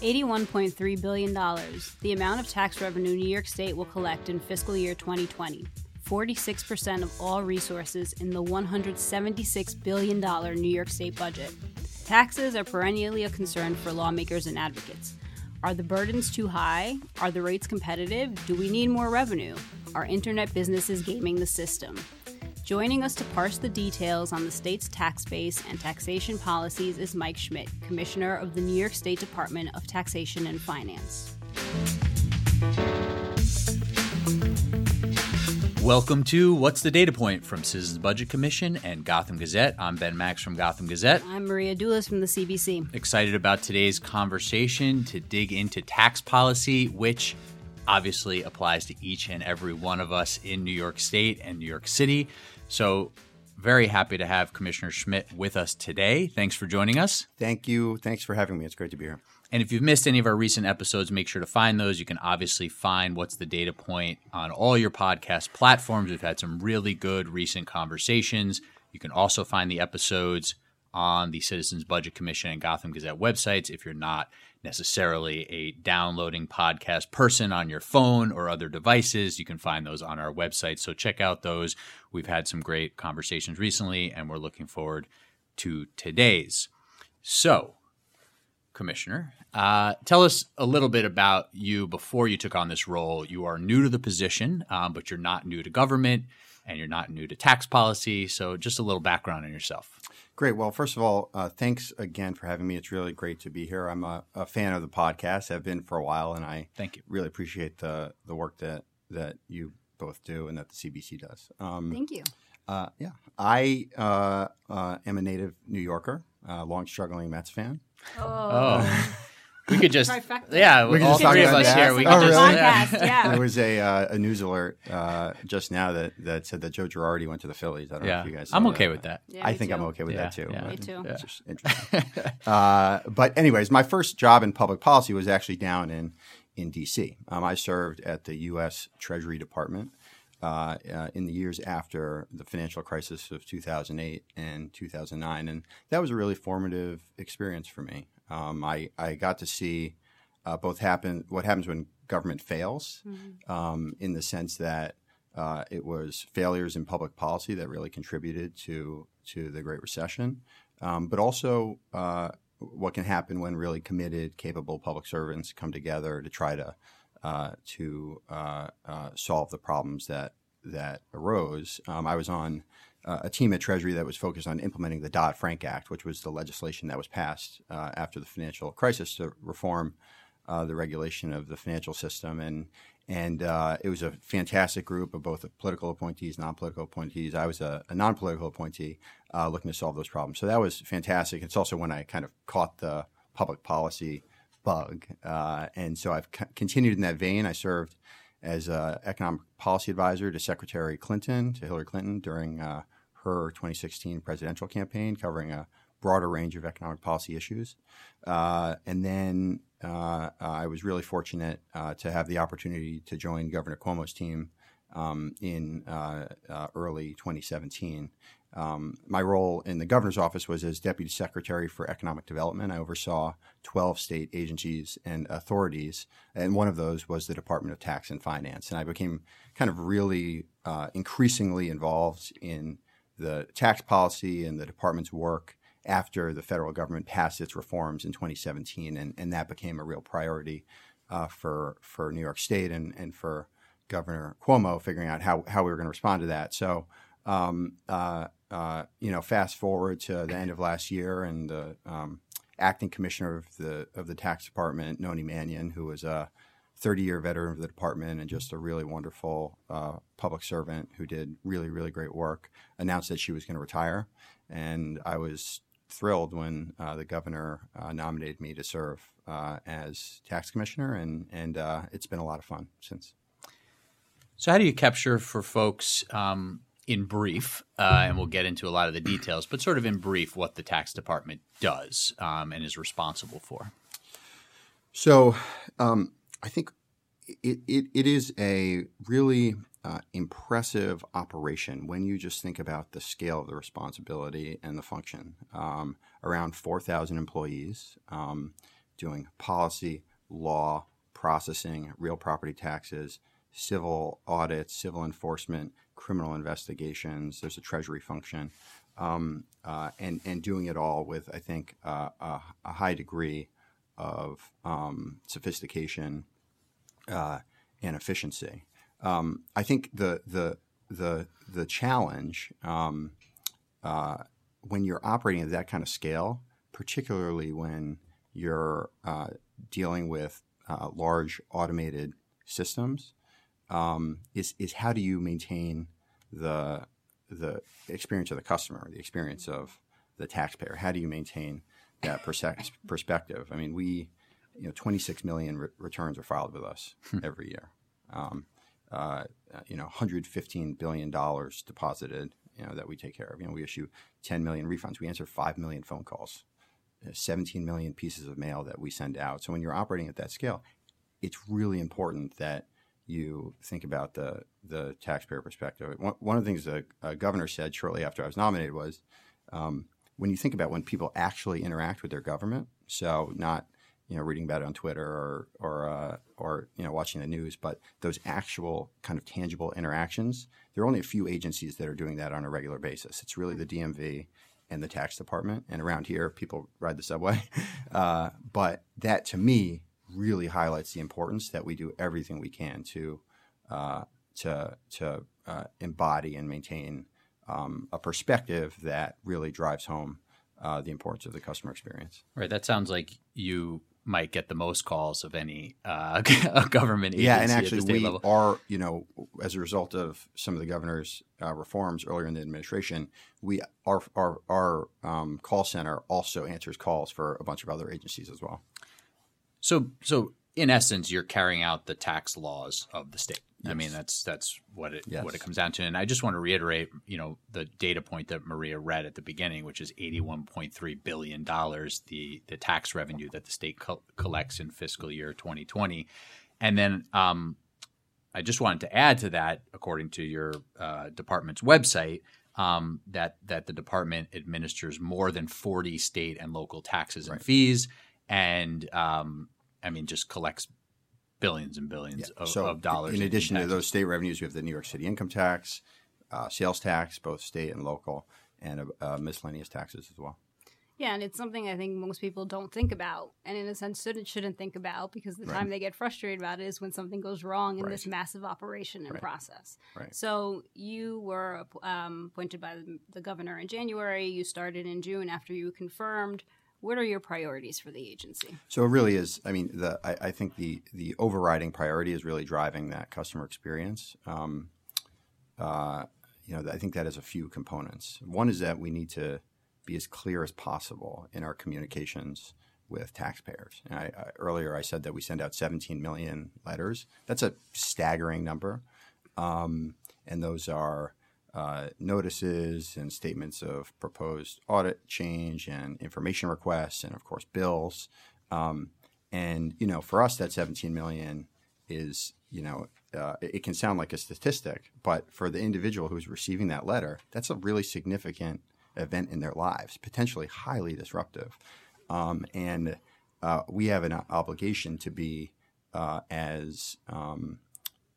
$81.3 billion, the amount of tax revenue New York State will collect in fiscal year 2020. 46% of all resources in the $176 billion New York State budget. Taxes are perennially a concern for lawmakers and advocates. Are the burdens too high? Are the rates competitive? Do we need more revenue? Are internet businesses gaming the system? Joining us to parse the details on the state's tax base and taxation policies is Mike Schmidt, Commissioner of the New York State Department of Taxation and Finance. Welcome to What's the Data Point from Citizens Budget Commission and Gotham Gazette. I'm Ben Max from Gotham Gazette. I'm Maria Doulis from the CBC. Excited about today's conversation to dig into tax policy, which obviously applies to each and every one of us in New York State and New York City. So, very happy to have Commissioner Schmidt with us today. Thanks for joining us. Thank you. Thanks for having me. It's great to be here. And if you've missed any of our recent episodes, make sure to find those. You can obviously find What's the Data Point on all your podcast platforms. We've had some really good recent conversations. You can also find the episodes on the Citizens Budget Commission and Gotham Gazette websites if you're not necessarily a downloading podcast person on your phone or other devices. You can find those on our website. So check out those. We've had some great conversations recently, and we're looking forward to today's. So, Commissioner. Uh, tell us a little bit about you before you took on this role. You are new to the position, um, but you're not new to government and you're not new to tax policy. So, just a little background on yourself. Great. Well, first of all, uh, thanks again for having me. It's really great to be here. I'm a, a, fan of the podcast. I've been for a while, and I thank you. Really appreciate the the work that that you both do and that the CBC does. Um, thank you. Uh, yeah, I uh, uh, am a native New Yorker, long struggling Mets fan. Oh. oh. We could just, Trifecta. yeah, we all three of us that. here. We oh, could really? just, podcast, yeah. There was a uh, a news alert uh, just now that, that said that Joe Girardi went to the Phillies. I don't yeah. know if you guys. I'm okay that. with that. Yeah, I think too. I'm okay with yeah. that too. Yeah. Me too. It's just interesting. uh, but anyways, my first job in public policy was actually down in in D.C. Um, I served at the U.S. Treasury Department. Uh, uh, in the years after the financial crisis of 2008 and 2009. And that was a really formative experience for me. Um, I, I got to see uh, both happen what happens when government fails, mm-hmm. um, in the sense that uh, it was failures in public policy that really contributed to to the Great Recession, um, but also uh, what can happen when really committed, capable public servants come together to try to uh, to uh, uh, solve the problems that that arose. Um, I was on uh, a team at Treasury that was focused on implementing the Dodd Frank Act, which was the legislation that was passed after the financial crisis to reform the regulation of the financial system. And and it was a fantastic group of both political appointees, non-political appointees. I was a, a non-political appointee looking to solve those problems. So that was fantastic. It's also when I kind of caught the public policy bug, uh, and so I've c- continued in that vein. I served as an economic policy advisor to Secretary Clinton, to Hillary Clinton during her 2016 presidential campaign, covering a broader range of economic policy issues. Uh, and then uh, I was really fortunate uh, to have the opportunity to join Governor Cuomo's team um, in uh, uh, early 2017. Um, my role in the governor's office was as deputy secretary for economic development. I oversaw 12 state agencies and authorities, and one of those was the Department of Tax and Finance. And I became kind of really uh, increasingly involved in the tax policy and the department's work after the federal government passed its reforms in 2017, and, and that became a real priority uh, for for New York State and, and for Governor Cuomo figuring out how, how we were going to respond to that. So, um, uh, uh, you know, fast forward to the end of last year, and the um, acting commissioner of the of the tax department, Nonie Manion, who was a 30 year veteran of the department and just a really wonderful uh, public servant who did really, really great work, announced that she was going to retire. And I was thrilled when uh, the governor uh, nominated me to serve uh, as tax commissioner, and, and it's been a lot of fun since. So, how do you capture for folks um, in brief, uh, and we'll get into a lot of the details, but sort of in brief, what the tax department does um, and is responsible for? So, um, I think it, it, it is a really uh, impressive operation when you just think about the scale of the responsibility and the function. Um, around 4,000 employees, um, doing policy, law, processing, real property taxes, civil audits, civil enforcement, criminal investigations. There's a treasury function, um, uh, and and doing it all with I think uh, a, a, high degree of um, sophistication uh, and efficiency. Um, I think the the the the challenge um, uh, when you're operating at that kind of scale, particularly when you're uh, dealing with uh, large automated systems, um, is is how do you maintain the the experience of the customer, the experience of the taxpayer? How do you maintain that perspective? I mean, we, you know, 26 million re- returns are filed with us hmm. every year. Um, uh, you know, 115 billion dollars deposited, you know, that we take care of. You know, we issue 10 million refunds. We answer 5 million phone calls, 17 million pieces of mail that we send out. So when you're operating at that scale, it's really important that you think about the the taxpayer perspective. One, one of the things the uh, governor said shortly after I was nominated was, um, when you think about when people actually interact with their government, so not you know reading about it on Twitter or or uh, or you know watching the news, but those actual kind of tangible interactions. There are only a few agencies that are doing that on a regular basis. It's really the DMV and the tax department, and around here people ride the subway. Uh, but that to me really highlights the importance that we do everything we can to uh, to to uh, embody and maintain um, a perspective that really drives home uh, the importance of the customer experience. Right. That sounds like you might get the most calls of any uh, government agency. Yeah, and actually, we level. are, you know, as a result of some of the governor's uh, reforms earlier in the administration, we our our, our um, call center also answers calls for a bunch of other agencies as well. So, so in essence, you're carrying out the tax laws of the state. Yes. I mean, that's that's what it yes. what it comes down to. And I just want to reiterate, you know, the data point that Maria read at the beginning, which is 81.3 billion dollars, the the tax revenue that the state co- collects in fiscal year 2020. And then um, I just wanted to add to that, according to your uh, department's website, um, that that the department administers more than 40 state and local taxes and fees and um, I mean, just collects billions and billions yeah. of, so of, dollars. In, in addition to those state revenues, we have the New York City income tax, uh, sales tax, both state and local, and uh, uh, miscellaneous taxes as well. Yeah, and it's something I think most people don't think about, and in a sense shouldn't shouldn't think about because the right. time they get frustrated about it is when something goes wrong in right. this massive operation and right. process. Right. So you were um, appointed by the, the governor in January. You started in June after you confirmed. What are your priorities for the agency? So it really is. I mean, the I, I think the the overriding priority is really driving that customer experience. Um, uh, you know, I think that has a few components. One is that we need to be as clear as possible in our communications with taxpayers. I, I, earlier, I said that we send out 17 million letters. That's a staggering number, um, and those are uh, notices and statements of proposed audit change and information requests, and of course bills. Um, and you know, for us, that 17 million is you know uh, it can sound like a statistic, but for the individual who's receiving that letter, that's a really significant event in their lives, potentially highly disruptive. Um, and uh, we have an obligation to be uh, as um,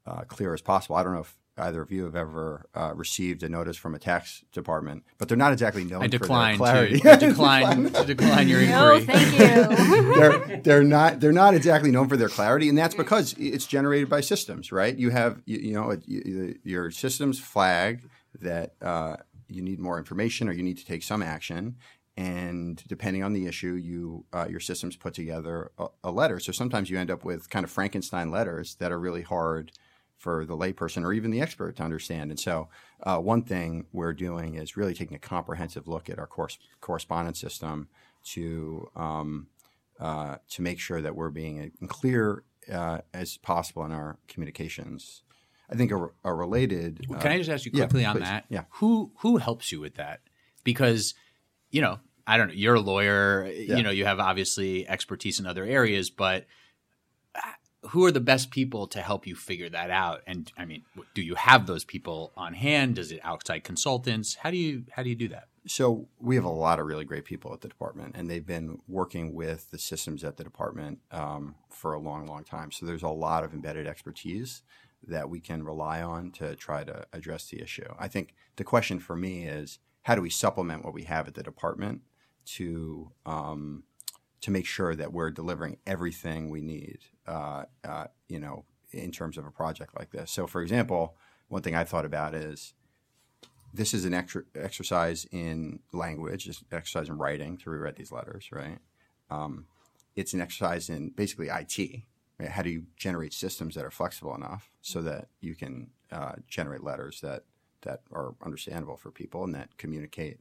uh, clear as possible. I don't know if either of you have ever uh, received a notice from a tax department, but they're not exactly known I decline for their clarity. To, decline, to decline your inquiry. No, thank you. they're, they're not they're not exactly known for their clarity, and that's because it's generated by systems, right? You have you, you know you, your systems flag that uh, you need more information or you need to take some action, and depending on the issue, you uh, your systems put together a, a, letter. So sometimes you end up with kind of Frankenstein letters that are really hard for the layperson or even the expert to understand. And so, uh, one thing we're doing is really taking a comprehensive look at our course, correspondence system to um, uh, to make sure that we're being clear uh, as possible in our communications. I think a, a related. Can I just ask you quickly yeah, on please. that? Yeah. Who who helps you with that? Because you know, I don't know. You're a lawyer. Yeah. You know, you have obviously expertise in other areas, but who are the best people to help you figure that out? And I mean, do you have those people on hand? Does it outside consultants? How do you how do you do that? So we have a lot of really great people at the department, and they've been working with the systems at the department um, for a long, long time. So there's a lot of embedded expertise that we can rely on to try to address the issue. I think the question for me is how do we supplement what we have at the department to um, to make sure that we're delivering everything we need, uh, uh, you know, in terms of a project like this. So, for example, one thing I thought about is this is an exercise in language, just exercise in writing to rewrite these letters, right? Um, it's an exercise in basically IT. Right? How do you generate systems that are flexible enough so that you can uh, generate letters that that are understandable for people and that communicate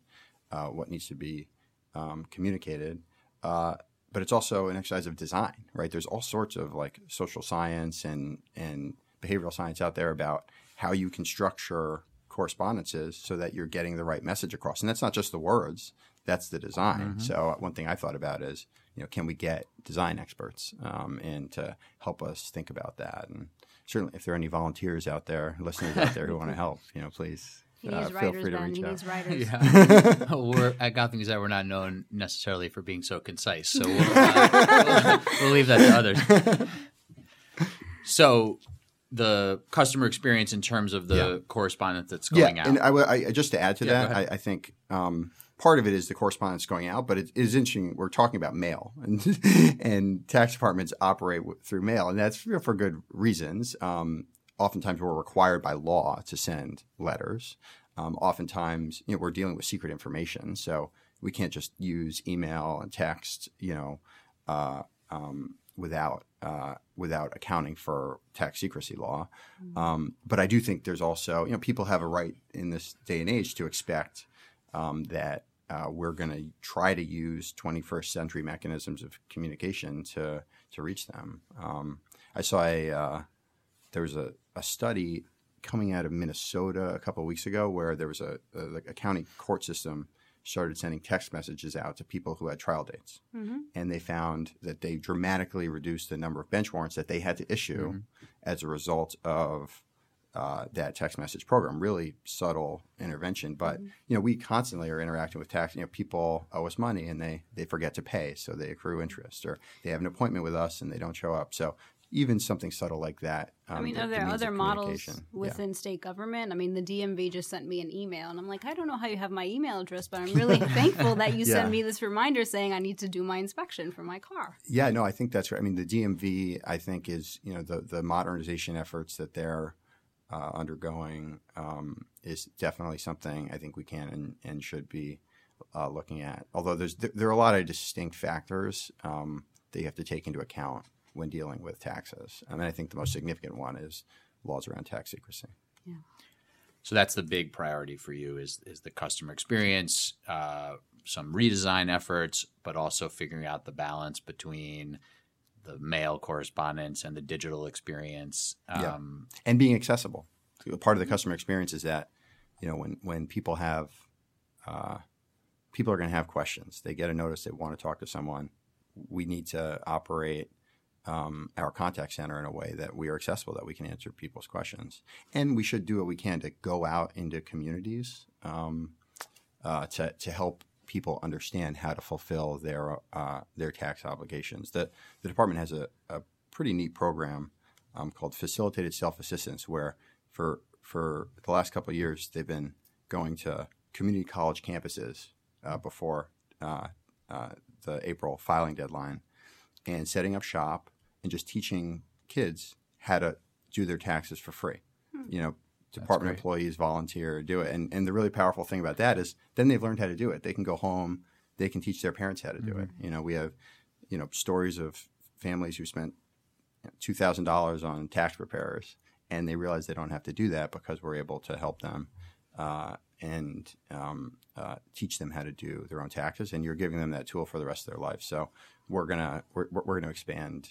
uh, what needs to be um, communicated. Uh, but it's also an exercise of design, right? There's all sorts of like social science and and behavioral science out there about how you can structure correspondences so that you're getting the right message across. And that's not just the words; that's the design. Mm-hmm. So one thing I thought about is, you know, can we get design experts um, in to help us think about that? And certainly, if there are any volunteers out there, listeners out there who want to help, you know, please uh, feel free to ben. reach he out. writers. Yeah. we're at Gotham Gazette. We're not known necessarily for being so concise, so we'll, uh, we'll, we'll leave that to others. So, the customer experience in terms of the yeah. correspondence that's going yeah, out. and I, I, just to add to yeah, that, I, I, think um, part of it is the correspondence going out, but it is interesting. We're talking about mail, and, and tax departments operate w- through mail, and that's for good reasons. Um, oftentimes we're required by law to send letters. Um, oftentimes, you know, we're dealing with secret information, so we can't just use email and text, you know, uh, um, without uh, without accounting for tax secrecy law. Mm-hmm. Um, but I do think there's also, you know, people have a right in this day and age to expect um, that uh, we're going to try to use 21st century mechanisms of communication to to reach them. Um, I saw a uh, there was a, a study coming out of Minnesota a couple of weeks ago where there was a, a, a, county court system started sending text messages out to people who had trial dates. Mm-hmm. And they found that they dramatically reduced the number of bench warrants that they had to issue mm-hmm. as a result of uh, that text message program. Really subtle intervention, but mm-hmm. you know we constantly are interacting with tax. You know, people owe us money and they they forget to pay, so they accrue interest, or they have an appointment with us and they don't show up. So even something subtle like that. Um, I mean, are there other models within yeah. state government? I mean, the DMV just sent me an email, and I'm like, I don't know how you have my email address, but I'm really thankful that you yeah. send me this reminder saying I need to do my inspection for my car. Yeah, no, I think that's right. I mean, the DMV, I think, is you know the the modernization efforts that they're uh, undergoing um, is definitely something I think we can and, and should be uh, looking at. Although there's there are a lot of distinct factors um, that you have to take into account when dealing with taxes. I mean, I think the most significant one is laws around tax secrecy. Yeah. So that's the big priority for you is is the customer experience, uh, some redesign efforts, but also figuring out the balance between the mail correspondence and the digital experience. Um, yeah. and being accessible. Part of the customer experience is that you know when when people have uh, people are going to have questions. They get a notice they want to talk to someone. We need to operate um, our contact center in a way that we are accessible, that we can answer people's questions. And we should do what we can to go out into communities um, uh, to, to help people understand how to fulfill their uh, their tax obligations. The, the department has a, a pretty neat program um, called Facilitated Self Assistance, where for for the last couple of years they've been going to community college campuses uh, before uh, uh, the April filing deadline and setting up shop and just teaching kids how to do their taxes for free. Hmm. You know, department employees volunteer do it. And and the really powerful thing about that is then they've learned how to do it. They can go home, they can teach their parents how to do mm-hmm. it. You know, we have, you know, stories of families who spent two thousand dollars on tax preparers and they realize they don't have to do that because we're able to help them uh, and um, uh, teach them how to do their own taxes. And you're giving them that tool for the rest of their life. So we're gonna we're, we're gonna expand,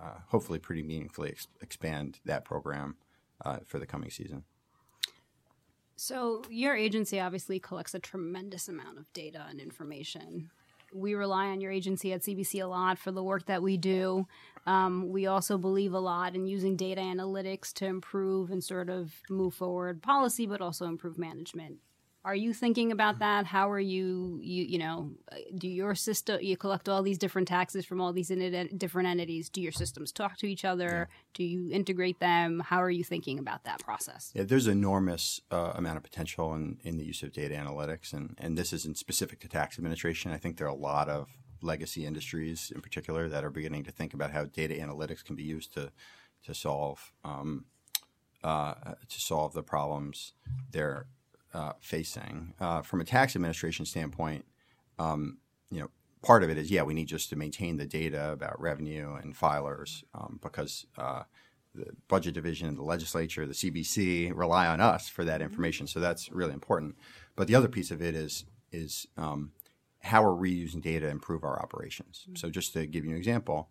uh, hopefully, pretty meaningfully ex- expand that program uh, for the coming season. So your agency obviously collects a tremendous amount of data and information. We rely on your agency at CBC a lot for the work that we do. Um, we also believe a lot in using data analytics to improve and sort of move forward policy, but also improve management Are you thinking about that? How are you, you, you know, do your system, you collect all these different taxes from all these in- different entities. Do your systems talk to each other? Yeah. Do you integrate them? How are you thinking about that process? Yeah, there's enormous uh, amount of potential in, in the use of data analytics. And, and this isn't specific to tax administration. I think there are a lot of legacy industries in particular that are beginning to think about how data analytics can be used to, to solve um, uh, to solve the problems they're uh, facing. Uh, from a tax administration standpoint, um, you know, part of it is yeah, we need just to maintain the data about revenue and filers um, because uh, the budget division the legislature, the CBC, rely on us for that information. So that's really important. But the other piece of it is is um, how are we using data to improve our operations? So just to give you an example.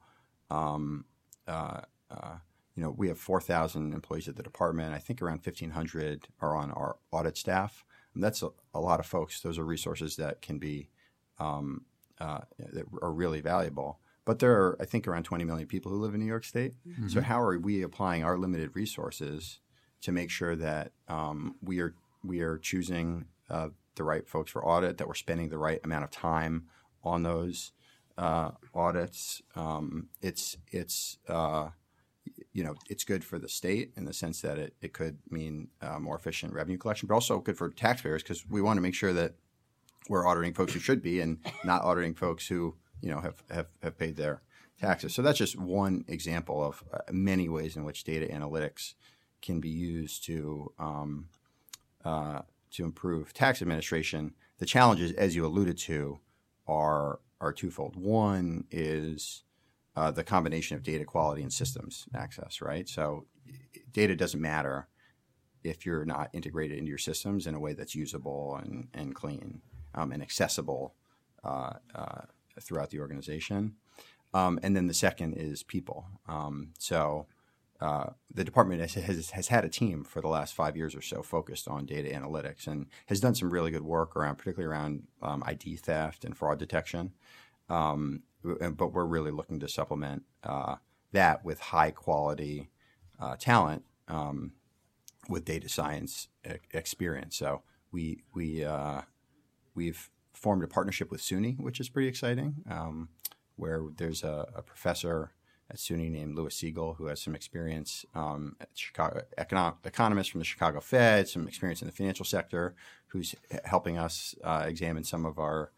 Um, uh, uh, you know, we have 4,000 employees at the department. I think around 1,500 are on our audit staff. And that's a, a lot of folks. Those are resources that can be um, uh, that are really valuable. But there are, I think, around 20 million people who live in New York State. Mm-hmm. So how are we applying our limited resources to make sure that um, we are we are choosing uh, the right folks for audit, that we're spending the right amount of time on those uh, audits? Um, it's it's uh, you know, it's good for the state in the sense that it, it could mean uh, more efficient revenue collection, but also good for taxpayers because we want to make sure that we're auditing folks who should be and not auditing folks who, you know, have, have, have paid their taxes. So that's just one example of uh, many ways in which data analytics can be used to um, uh, to improve tax administration. The challenges, as you alluded to, are are twofold. One is uh, the combination of data quality and systems access, right? So data doesn't matter if you're not integrated into your systems in a way that's usable and, and clean um, and accessible uh, uh, throughout the organization. Um, and then the second is people. Um, so uh, the department has, has, has, had a team for the last five years or so focused on data analytics and has done some really good work around, particularly around um, ID theft and fraud detection. Um, but we're really looking to supplement uh, that with high quality uh, talent um, with data science e- experience. So we we uh, we've formed a partnership with SUNY, which is pretty exciting. Um, where there's a, a, professor at SUNY named Louis Siegel who has some experience um, at Chicago economic, economist from the Chicago Fed, some experience in the financial sector, who's helping us uh, examine some of our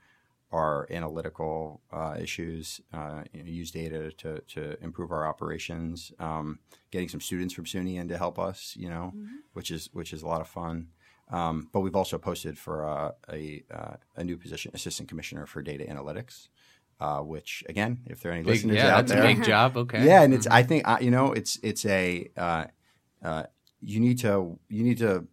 our analytical uh, issues, uh, you know, use data to, to improve our operations. Um, getting some students from SUNY in to help us, you know, mm-hmm. which is which is a lot of fun. Um, but we've also posted for uh, a uh, a new position, assistant commissioner for data analytics. Uh, which again, if there are any big, listeners yeah, out that's there, a big job. Okay, yeah, and it's mm-hmm. I think uh, you know it's it's a you need to you need to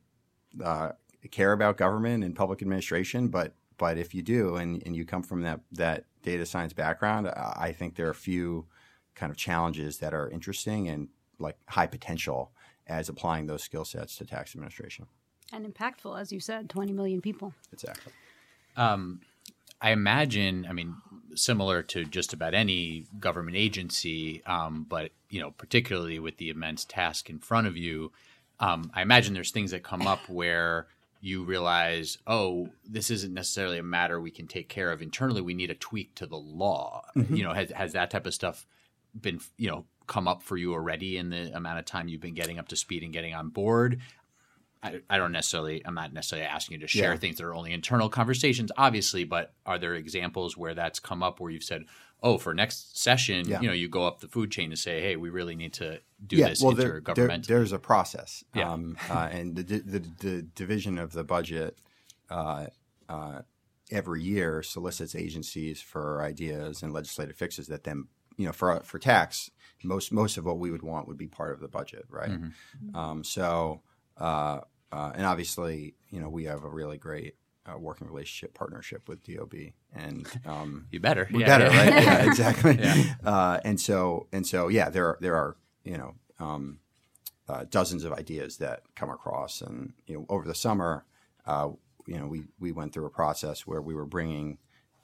care about government and public administration, but but if you do, and, and you come from that that data science background, I think there are a few kind of challenges that are interesting and like high potential as applying those skill sets to tax administration. And impactful, as you said, 20 million people. Exactly. Um, I imagine, I mean, similar to just about any government agency, um, but you know, particularly with the immense task in front of you, um, I imagine there's things that come up where you realize, oh, this isn't necessarily a matter we can take care of internally. We need a tweak to the law. Mm-hmm. You know, has has that type of stuff been you know come up for you already in the amount of time you've been getting up to speed and getting on board? I, I don't necessarily. I'm not necessarily asking you to share yeah. things that are only internal conversations, obviously. But are there examples where that's come up where you've said, oh, for next session, yeah. you know, you go up the food chain and say, hey, we really need to do yeah, this well, there, there, there's a process. Yeah. Um, uh, and the, the, the, division of the budget uh, uh, every year solicits agencies for ideas and legislative fixes that then, you know, for, for tax, most, most of what we would want would be part of the budget, right? Mm-hmm. Um, so, uh, uh, and obviously, you know, we have a really great uh, working relationship partnership with DOB, and um, you better, we yeah, better, yeah. right? yeah, exactly. Uh, and so, and so, yeah, there are there are you know um, uh, dozens of ideas that come across, and you know, over the summer, uh, you know, we we went through a process where we were bringing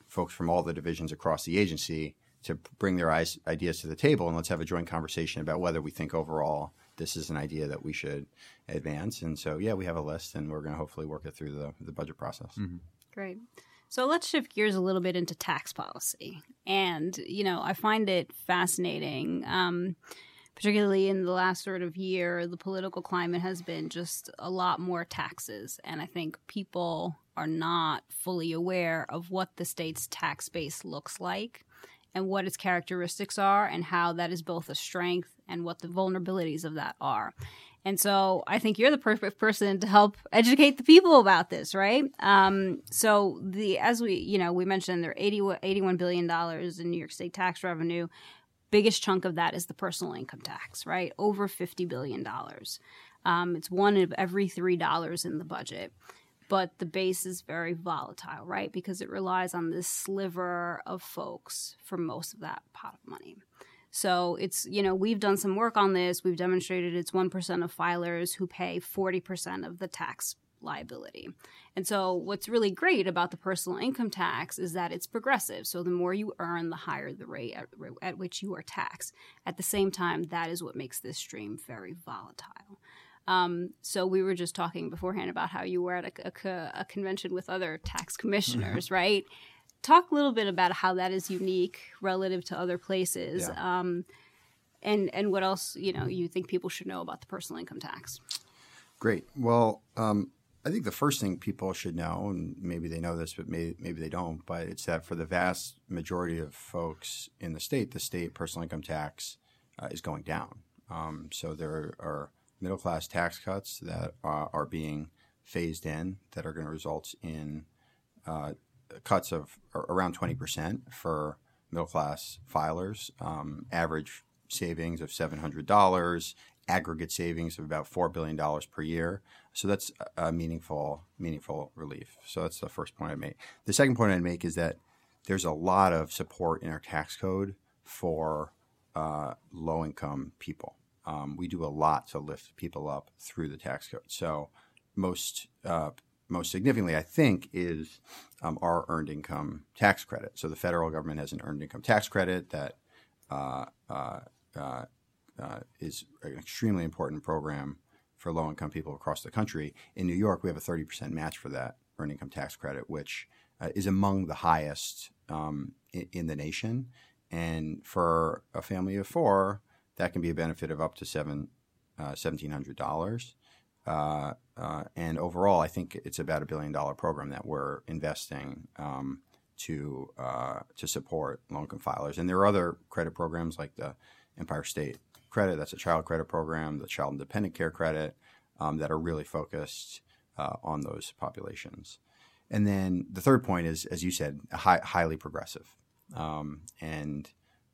folks from all the divisions across the agency to bring their ideas to the table, and let's have a joint conversation about whether we think overall this is an idea that we should advance. And so, yeah, we have a list, and we're going to hopefully work it through the, the budget process. Mm-hmm. Great. So let's shift gears a little bit into tax policy. And, you know, I find it fascinating, um, particularly in the last sort of year, the political climate has been just a lot more taxes. And I think people are not fully aware of what the state's tax base looks like and what its characteristics are and how that is both a strength and what the vulnerabilities of that are. And so I think you're the perfect person to help educate the people about this, right? Um, so the as we you know we mentioned there are 80, 81 billion dollars in New York State tax revenue. Biggest chunk of that is the personal income tax, right? Over fifty billion dollars. Um, it's one of every three dollars in the budget but the base is very volatile, right? Because it relies on this sliver of folks for most of that pot of money. So it's, you know, we've done some work on this. We've demonstrated it's 1% of filers who pay 40% of the tax liability. And so what's really great about the personal income tax is that it's progressive. So the more you earn, the higher the rate at, at which you are taxed. At the same time, that is what makes this stream very volatile. Um, so we were just talking beforehand about how you were at a, a, a convention with other tax commissioners, right? Talk a little bit about how that is unique relative to other places, yeah. um, and and what else you know you think people should know about the personal income tax. Great. Well, um, I think the first thing people should know, and maybe they know this, but maybe, maybe they don't, but it's that for the vast majority of folks in the state, the state personal income tax uh, is going down. Um, so there are middle class tax cuts that uh, are being phased in that are going to result in uh, cuts of around 20% for middle class filers, um, average savings of $700, aggregate savings of about $4 billion per year. So that's a meaningful, meaningful relief. So that's the first point I make. The second point I'd make is that there's a lot of support in our tax code for uh, low income people um, we do a lot to lift people up through the tax code. So most uh, most significantly, I think, is um, our earned income tax credit. So the federal government has an earned income tax credit that uh, uh, uh, uh is an extremely important program for low income people across the country. In New York, we have a 30% match for that earned income tax credit, which uh, is among the highest um, in, in, the nation. And for a family of four, that can be a benefit of up to seven uh, seventeen hundred dollars. Uh, uh, and overall, I think it's about a billion dollar program that we're investing um, to uh, to support income filers. And there are other credit programs like the Empire State Credit, that's a child credit program, the Child Independent Care Credit, um, that are really focused uh, on those populations. And then the third point is, as you said, high, highly progressive. Um, and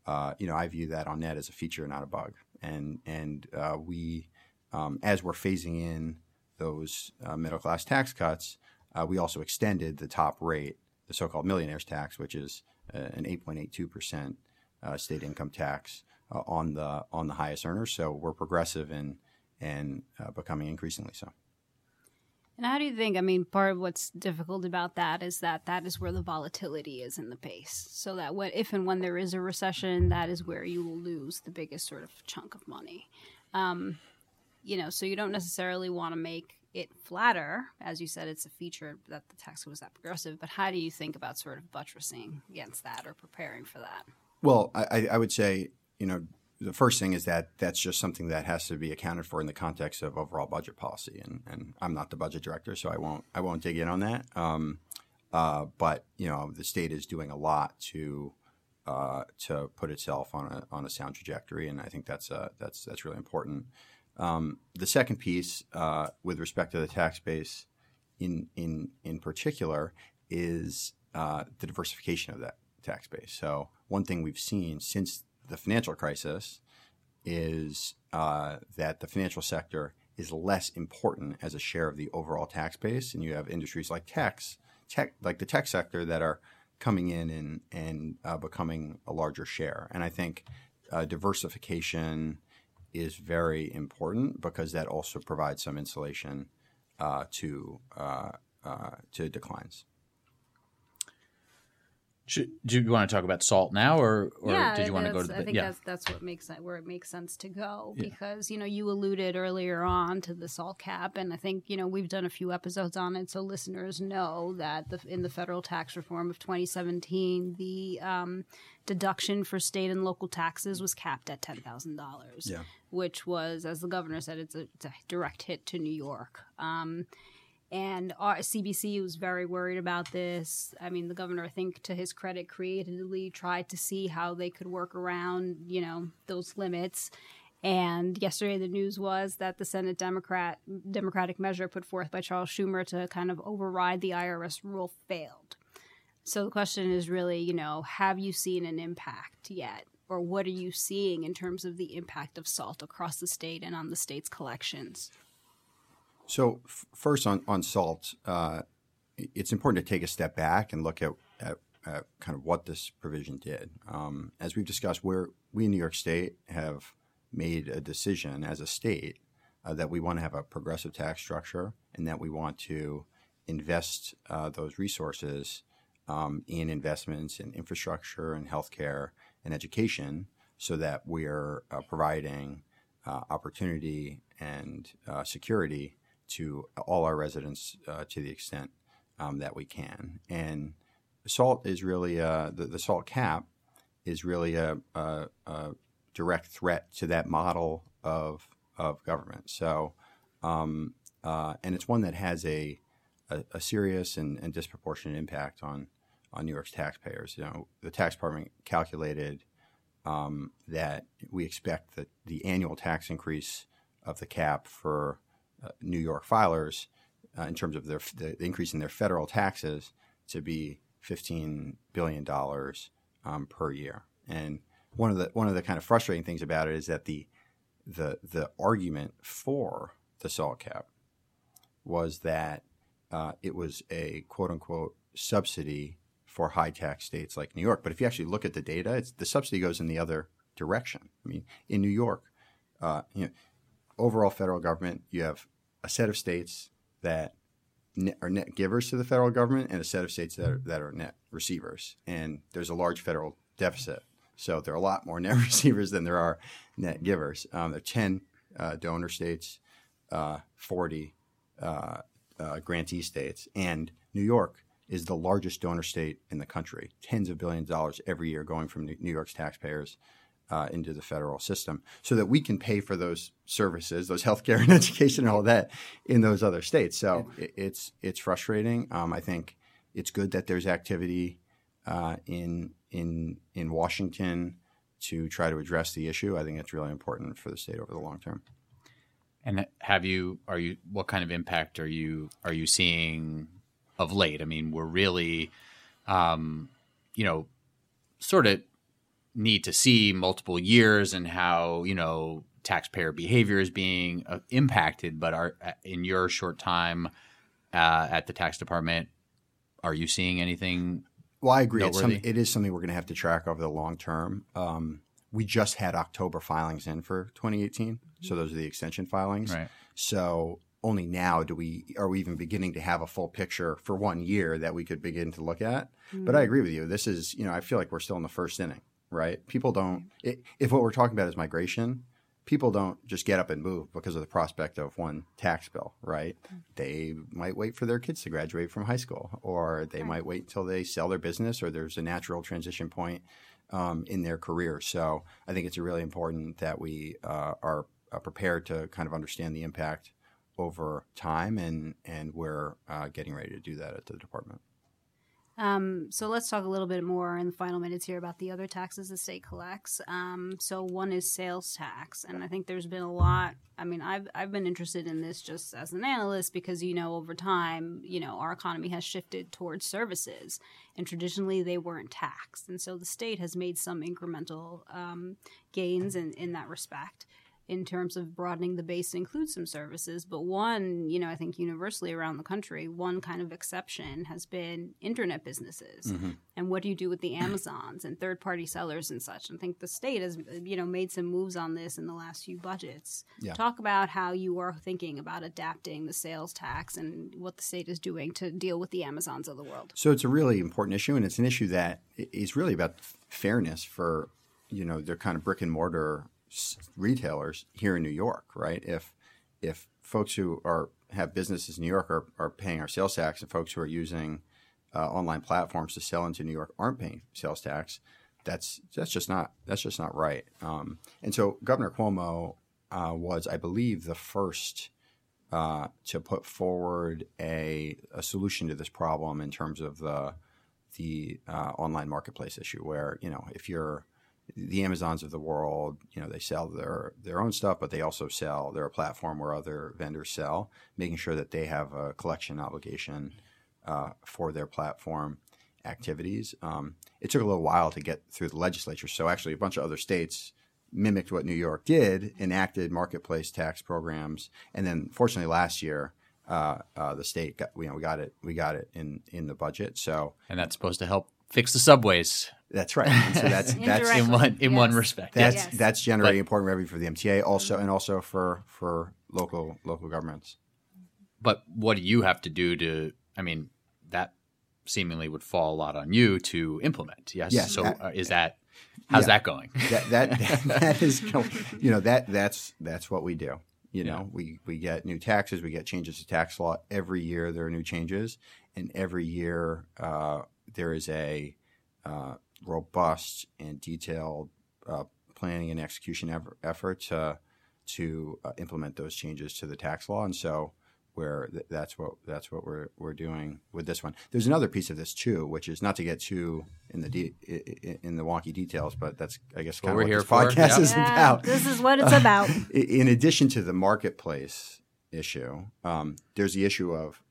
uh, you know, I view that on net as a feature, not a bug. And and uh, we, um, as we're phasing in those uh, middle class tax cuts, uh, we also extended the top rate, the so-called millionaires tax, which is uh, an 8.82 percent state income tax on the on the highest earners. So we're progressive and and becoming increasingly so. And how do you think? I mean, part of what's difficult about that is that that is where the volatility is in the base. So that what if and when there is a recession, that is where you will lose the biggest sort of chunk of money. Um, you know, so you don't necessarily want to make it flatter, as you said, it's a feature that the tax was that progressive. But how do you think about sort of buttressing against that or preparing for that? Well, I, I would say, you know, the first thing is that that's just something that has to be accounted for in the context of overall budget policy. And, and I'm not the budget director, so I won't I won't dig in on that. Um, uh, but you know, the state is doing a lot to uh, to put itself on a on a sound trajectory, and I think that's uh, that's that's really important. Um, the second piece, uh, with respect to the tax base, in in in particular, is uh, the diversification of that tax base. So one thing we've seen since the financial crisis is uh, that the financial sector is less important as a share of the overall tax base, and you have industries like techs, tech, like the tech sector, that are coming in and and uh, becoming a larger share. And I think uh, diversification is very important because that also provides some insulation uh, to uh, uh, to declines. Should, do you want to talk about salt now, or, or yeah, did you want to go to the? I think yeah. that's that's what makes it where it makes sense to go Yeah. because you know you alluded earlier on to the salt cap, and I think you know we've done a few episodes on it, so listeners know that the, in the federal tax reform of 2017, the um, deduction for state and local taxes was capped at ten thousand dollars, which was, as the governor said, it's a, it's a direct hit to New York. Um, and uh, our CBC was very worried about this. I mean, the governor, I think, to his credit, creatively tried to see how they could work around, you know, those limits. And yesterday, the news was that the Senate Democrat Democratic measure put forth by Charles Schumer to kind of override the IRS rule failed. So the question is really, you know, have you seen an impact yet? Or what are you seeing in terms of the impact of salt across the state and on the state's collections? So f- first on on salt, uh, it's important to take a step back and look at, at, at kind of what this provision did. Um, as we've discussed, where we in New York State have made a decision as a state uh, that we want to have a progressive tax structure and that we want to invest uh, those resources um, in investments in infrastructure and healthcare and education so that we're uh, providing uh, opportunity and uh, security to all our residents uh, to the extent um, that we can. And salt is really uh, the, the salt cap is really a, a, a direct threat to that model of of government. So, um, uh, and it's one that has a a, a serious and, and disproportionate impact on on New York's taxpayers. You know, the tax department calculated um, that we expect that the annual tax increase of the cap for uh, New York filers, uh, in terms of their the, increase in their federal taxes, to be fifteen billion dollars um, per year. And one of the one of the kind of frustrating things about it is that the the the argument for the salt cap was that uh, it was a quote unquote subsidy for high tax states like New York. But if you actually look at the data, the subsidy goes in the other direction. I mean, in New York, uh, you know, overall federal government, you have a set of states that net, are net givers to the federal government and a set of states that are, that are net receivers. And there's a large federal deficit. So there are a lot more net receivers than there are net givers. Um, there are 10 uh, donor states, uh, 40 uh, uh, grantee states, and New York is the largest donor state in the country. Tens of billions of dollars every year going from New York's taxpayers uh, into the federal system, so that we can pay for those services, those healthcare and education and all that in those other states. So it, it's it's frustrating. Um, I think it's good that there's activity uh, in in in Washington to try to address the issue. I think it's really important for the state over the long term. And have you are you what kind of impact are you are you seeing of late? I mean, we're really um, you know, sort of need to see multiple years and how, you know, taxpayer behavior is being uh, impacted, but are in your short time uh, at the tax department, are you seeing anything Well, I agree. It's some, it is something we're going to have to track over the long term. Um, we just had October filings in for 2018, so those are the extension filings. Right. So only now do we are we even beginning to have a full picture for one year that we could begin to look at. But I agree with you. This is you know I feel like we're still in the first inning, right? People don't i if what we're talking about is migration. People don't just get up and move because of the prospect of one tax bill, right? They might wait for their kids to graduate from high school, or they might wait until they sell their business, or there's a natural transition point um, in their career. So I think it's really important that we uh, are uh, prepared to kind of understand the impact over time, and and we're uh, getting ready to do that at the department. Um, so let's talk a little bit more in the final minutes here about the other taxes the state collects. Um, so one is sales tax, and I think there's been a lot. I mean, I've I've been interested in this just as an analyst because you know over time, you know, our economy has shifted towards services, and traditionally they weren't taxed, and so the state has made some incremental um, gains in in that respect in terms of broadening the base to include some services. But one, you know, I think universally around the country, one kind of exception has been internet businesses. Mm-hmm. And what do you do with the Amazons and third party sellers and such? I think the state has, you know, made some moves on this in the last few budgets. Yeah. Talk about how you are thinking about adapting the sales tax and what the state is doing to deal with the Amazons of the world. So it's a really important issue, and it's an issue that is really about fairness for you know the kind of brick and mortar retailers here in New York, right? If if folks who are have businesses in New York are, are paying our sales tax, and folks who are using uh, online platforms to sell into New York aren't paying sales tax, that's that's just not that's just not right. Um, and so Governor Cuomo uh, was, I believe, the first uh, to put forward a, a solution to this problem in terms of the the uh, online marketplace issue, where you know if you're the Amazons of the world, you know, they sell their their own stuff, but they also sell. They're a platform where other vendors sell, making sure that they have a collection obligation uh, for their platform activities. Um, it took a little while to get through the legislature, so actually, a bunch of other states mimicked what New York did, enacted marketplace tax programs, and then, fortunately, last year. Uh, uh, the state got, you know, we got it, we got it in in the budget. So, and that's supposed to help fix the subways that's right. And so that's that's in one in yes. one respect. That's yes. that's generating but, important revenue for the MTA also and also for for local local governments. But what do you have to do to I mean that seemingly would fall a lot on you to implement. Yes. yes so uh, is that how's yeah, that going? That, that, that that is you know that that's that's what we do. You know, yeah. we we get new taxes, we get changes to tax law every year. There are new changes, and every year uh, there is a uh, robust and detailed uh, planning and execution ever, effort to, to uh, implement those changes to the tax law. And so, where th- that's what that's what we're we're doing with this one. There's another piece of this too, which is not to get too in the de- in the wonky details, but that's I guess kind what of what this for. podcast yep. is yeah, about. This is what it's about. In addition to the marketplace issue, um, there's the issue of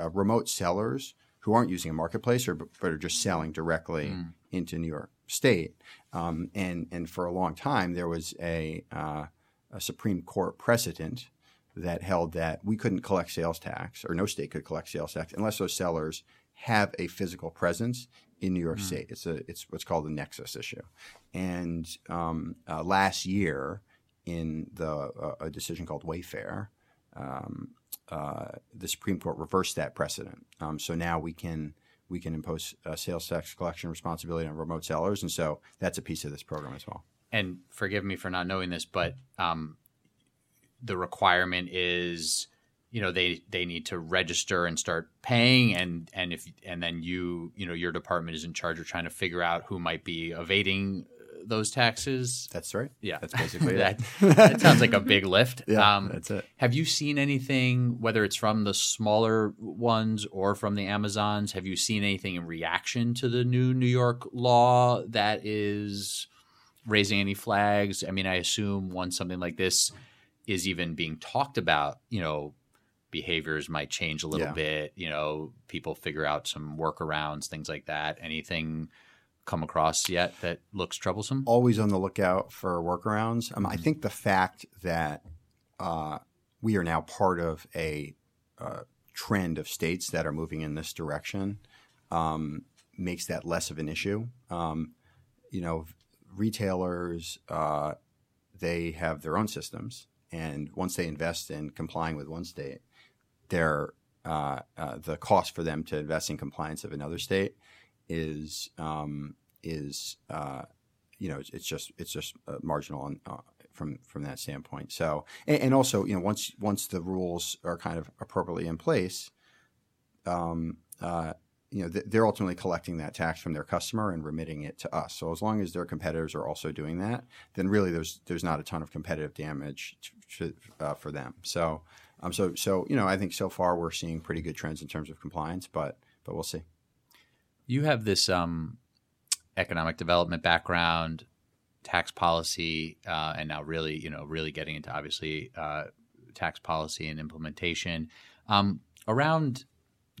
uh, remote sellers who aren't using a marketplace or but are just selling directly mm. Into New York State. Um, and and for a long time there was a, uh, a Supreme Court precedent that held that we couldn't collect sales tax or no state could collect sales tax unless those sellers have a physical presence in New York mm. State. It's a it's what's called the nexus issue. And um, uh, last year in the uh, a decision called Wayfair. Um, uh, the Supreme Court reversed that precedent. Um, so now we can we can impose sales tax collection responsibility on remote sellers, and so that's a piece of this program as well. And forgive me for not knowing this, but um, the requirement is, you know, they they need to register and start paying, and and if and then you you know your department is in charge of trying to figure out who might be evading those taxes. That's right. Yeah, that's basically that. that sounds like a big lift. Yeah, um, that's it. Have you seen anything, whether it's from the smaller ones or from the Amazons? Have you seen anything in reaction to the new New York law that is raising any flags? I mean, I assume once something like this is even being talked about, you know, behaviors might change a little yeah. bit. You know, people figure out some workarounds, things like that. Anything come across yet that looks troublesome? Always on the lookout for workarounds. Um, I mm-hmm. think the fact that uh, we are now part of a uh, trend of states that are moving in this direction um, makes that less of an issue. Um, you know, retailers uh, they have their own systems, and once they invest in complying with one state, their uh, uh, the cost for them to invest in compliance of another state is um, is uh, you know it's just it's just uh, marginal on, uh, from from that standpoint. So and, and, also you know once once the rules are kind of appropriately in place, um, uh, you know they're ultimately collecting that tax from their customer and remitting it to us. So as long as their competitors are also doing that, then really there's there's not a ton of competitive damage to, to, uh, for them. So um, so so you know I think so far we're seeing pretty good trends in terms of compliance, but but we'll see. You have this um, economic development background, tax policy, uh, and now really, you know, really getting into obviously uh, tax policy and implementation um, around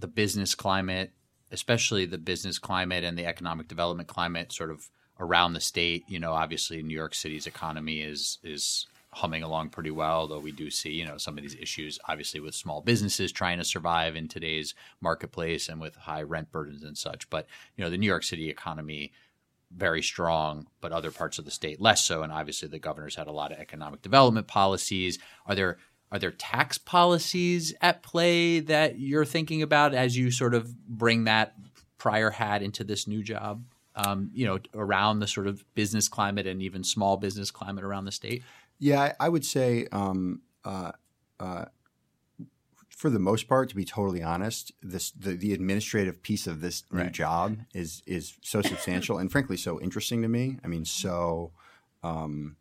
the business climate, especially the business climate and the economic development climate, sort of around the state. You know, obviously New York City's economy is is humming along pretty well, though we do see, you know, some of these issues, obviously, with small businesses trying to survive in today's marketplace and with high rent burdens and such. But, you know, the New York City economy, very strong, but other parts of the state less so. And obviously, the governor's had a lot of economic development policies. Are there are there tax policies at play that you're thinking about as you sort of bring that prior hat into this new job? Um, you know, around the sort of business climate and even small business climate around the state. Yeah, I would say, um, uh, uh, for the most part, to be totally honest, this the, the administrative piece of this new Right. job is is so substantial and frankly so interesting to me. I mean, so. Um,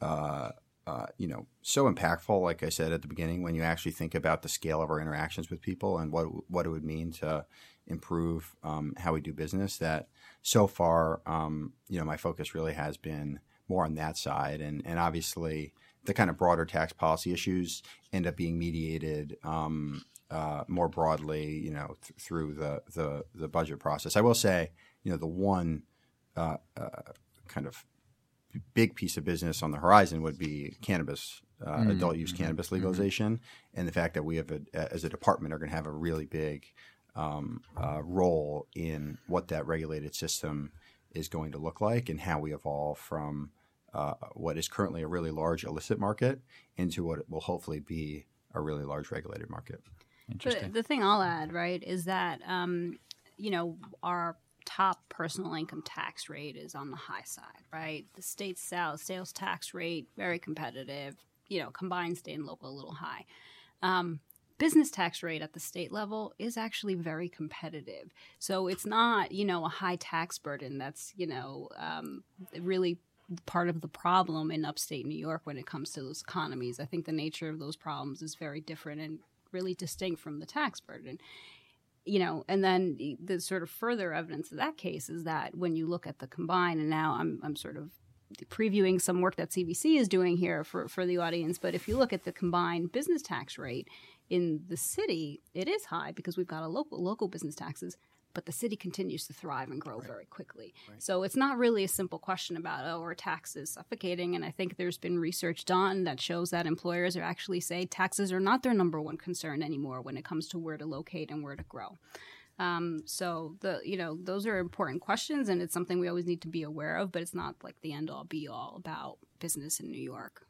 uh, uh, you know, so impactful. Like I said at the beginning, when you actually think about the scale of our interactions with people and what what it would mean to improve um, how we do business, that so far, um, you know, my focus really has been more on that side, and and obviously the kind of broader tax policy issues end up being mediated um, uh, more broadly, you know, th- through the, the the budget process. I will say, you know, the one uh, uh, kind of big piece of business on the horizon would be cannabis, uh, adult use cannabis legalization, and the fact that we have, a, as a department, are going to have a really big um, uh, role in what that regulated system is going to look like and how we evolve from uh, what is currently a really large illicit market into what will hopefully be a really large regulated market. The, Interesting. the thing I'll add, right, is that um, you know our top personal income tax rate is on the high side, right? The state sales sales tax rate very competitive. You know, combined state and local a little high. Um, business tax rate at the state level is actually very competitive. So it's not you know a high tax burden that's you know um, really part of the problem in upstate New York when it comes to those economies. I think the nature of those problems is very different and really distinct from the tax burden. You know, and then the- sort of further evidence of that case is that when you look at the combined, and now I'm, I'm sort of previewing some work that CBC is doing here for, for the audience, but if you look at the combined business tax rate in the city, it is high because we've got a local local business taxes, but the city continues to thrive and grow very quickly. So it's not really a simple question about oh, are taxes suffocating? And I think there's been research done that shows that employers are actually say taxes are not their number one concern anymore when it comes to where to locate and where to grow. Um, so the you know those are important questions, and it's something we always need to be aware of. But it's not like the end all be all about business in New York.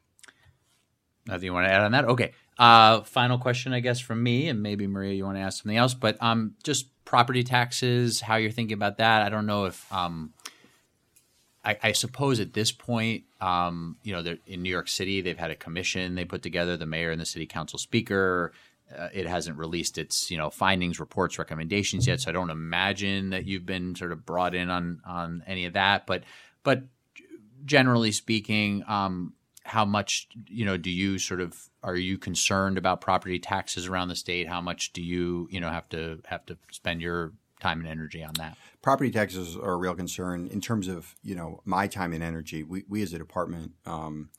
Nothing you want to add on that? Okay. Uh, final question, I guess, from me, and maybe Maria, you want to ask something else, but um, just property taxes, how you're thinking about that. I don't know if um, I, I suppose at this point, um, you know, in New York City, they've had a commission they put together, the mayor and the city council speaker. Uh, it hasn't released its, you know, findings, reports, recommendations yet, so I don't imagine that you've been sort of brought in on on any of that. But but generally speaking, um, how much you know do you sort of are you concerned about property taxes around the state? How much do you you know have to have to spend your time and energy on that? property taxes are a real concern in terms of you know my time and energy. We, we as a department, um,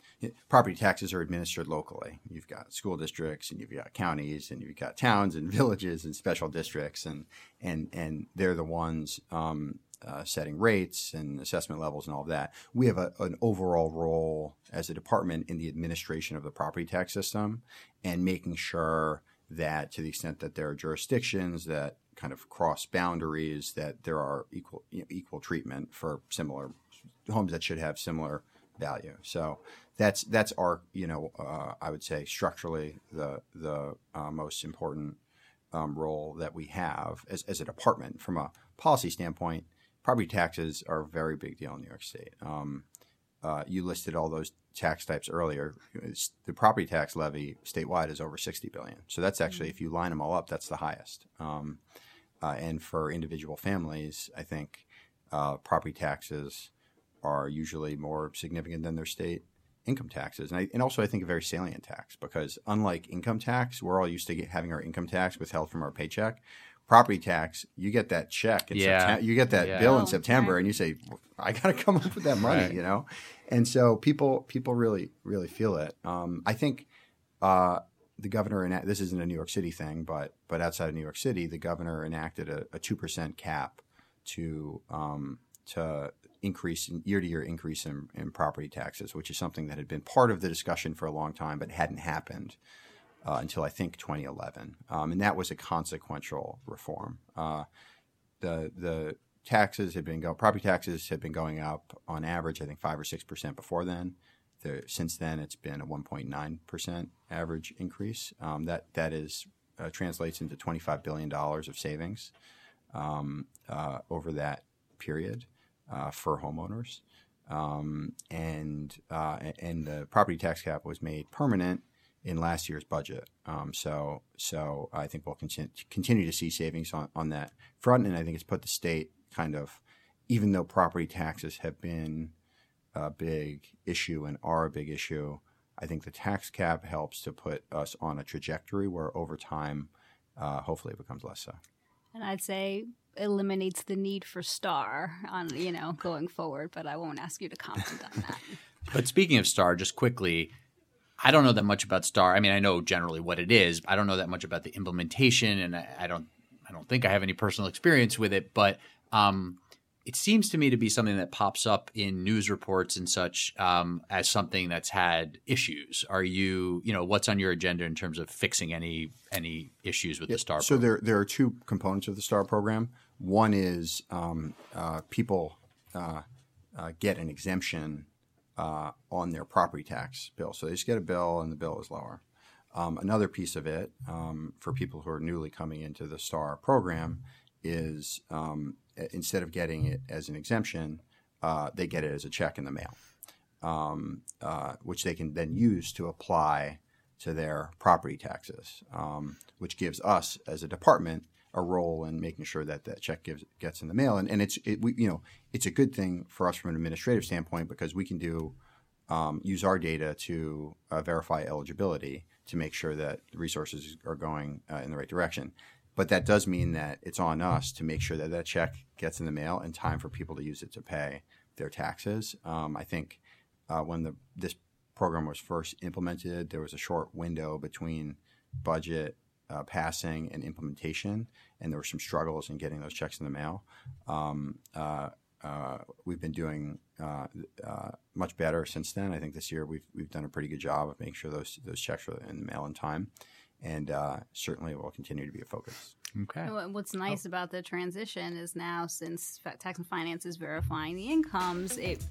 property taxes are administered locally. You've got school districts and you've got counties and you've got towns and villages and special districts and and and they're the ones um, uh, setting rates and assessment levels and all of that. We have a, an overall role as a department in the administration of the property tax system and making sure that to the extent that there are jurisdictions that kind of cross boundaries, that there are equal you know, equal treatment for similar homes that should have similar value. So that's that's our you know uh, I would say structurally the the uh, most important um, role that we have as, as a department from a policy standpoint. Property taxes are a very big deal in New York State. Um, uh, you listed all those tax types earlier. It's- The property tax levy statewide is over 60 billion. So that's actually, if you line them all up, that's the highest. Um, uh, and for individual families, I think uh, property taxes are usually more significant than their state income taxes. And, I, and also, I think a very salient tax because unlike income tax, we're all used to get, having our income tax withheld from our paycheck. Property tax, you get that check in Yeah. September, you get that Yeah. bill in Oh, September, right. and you say, "I got to come up with that money," Right. you know. And so people people really really feel it. Um, I think uh, the governor enact this isn't a New York City thing, but but outside of New York City, the governor enacted a two percent cap to um, to increase in year to year increase in, in, property taxes, which is something that had been part of the discussion for a long time but hadn't happened uh, until I think 2011, um, and that was a consequential reform. Uh, the the taxes had been go property taxes had been going up on average, I think five or six percent before then. The, since then, it's been a 1.9 percent average increase. Um, that that is uh, translates into 25 billion dollars of savings um, uh, over that period uh, for homeowners. Um, and uh, and the property tax cap was made permanent in last year's budget. Um, so so I think we'll continue continue to see savings on, on that front, and I think it's put the state kind of, even though property taxes have been a big issue and are a big issue, I think the tax cap helps to put us on a trajectory where over time, uh, hopefully, it becomes less so. And I'd say eliminates the need for star on you know going forward but i won't ask you to comment on that but speaking of star just quickly i don't know that much about star i mean i know generally what it is i don't know that much about the implementation and i, I don't i don't think i have any personal experience with it but um, it seems to me to be something that pops up in news reports and such um, as something that's had issues. Are you, you know, what's on your agenda in terms of fixing any any issues with yeah, the STAR? Program? So there there are two components of the STAR program. One is um, uh, people uh, uh, get an exemption uh, on their property tax bill, so they just get a bill and the bill is lower. Um, another piece of it um, for people who are newly coming into the STAR program is um, instead of getting it as an exemption, uh, they get it as a check in the mail, um, uh, which they can then use to apply to their property taxes, um, which gives us as a department a role in making sure that that check gives, gets in the mail. And, and it's it, we, you know it's a good thing for us from an administrative standpoint because we can do um, use our data to uh, verify eligibility to make sure that resources are going uh, in the right direction. But that does mean that it's on us to make sure that that check gets in the mail in time for people to use it to pay their taxes. Um, I think uh, when the this program was first implemented, there was a short window between budget uh, passing and implementation, and there were some struggles in getting those checks in the mail. Um, uh, uh, we've been doing uh, uh, much better since then. I think this year we've we've done a pretty good job of making sure those those checks are in the mail in time and uh, certainly will continue to be a focus. Okay. What's nice oh. about the transition is now, since tax and finance is verifying the incomes, it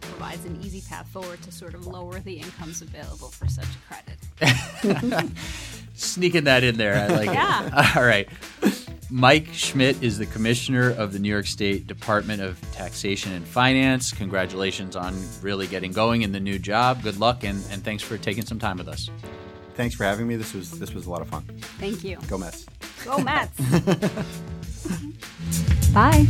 provides an easy path forward to sort of lower the incomes available for such credit. Sneaking that in there. I like yeah. it. All right. Mike Schmidt is the commissioner of the New York State Department of Taxation and Finance. Congratulations on really getting going in the new job. Good luck and, and thanks for taking some time with us. Thanks for having me. This was this was a lot of fun. Thank you. Go Mets. Go Mets. Bye.